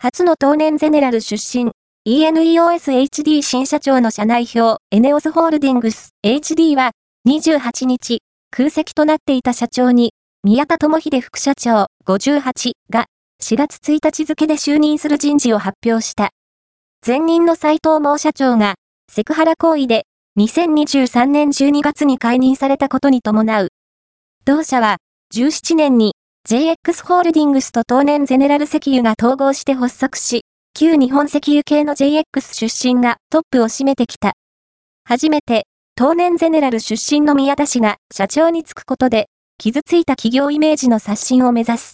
初の当年ゼネラル出身、ENEOSHD 新社長の社内表、エネオスホールディングス HD は、28日、空席となっていた社長に、宮田智秀副社長58が、4月1日付で就任する人事を発表した。前任の斉藤猛社長が、セクハラ行為で、2023年12月に解任されたことに伴う。同社は、17年に JX ホールディングスと当年ゼネラル石油が統合して発足し、旧日本石油系の JX 出身がトップを占めてきた。初めて、当年ゼネラル出身の宮田氏が社長に就くことで、傷ついた企業イメージの刷新を目指す。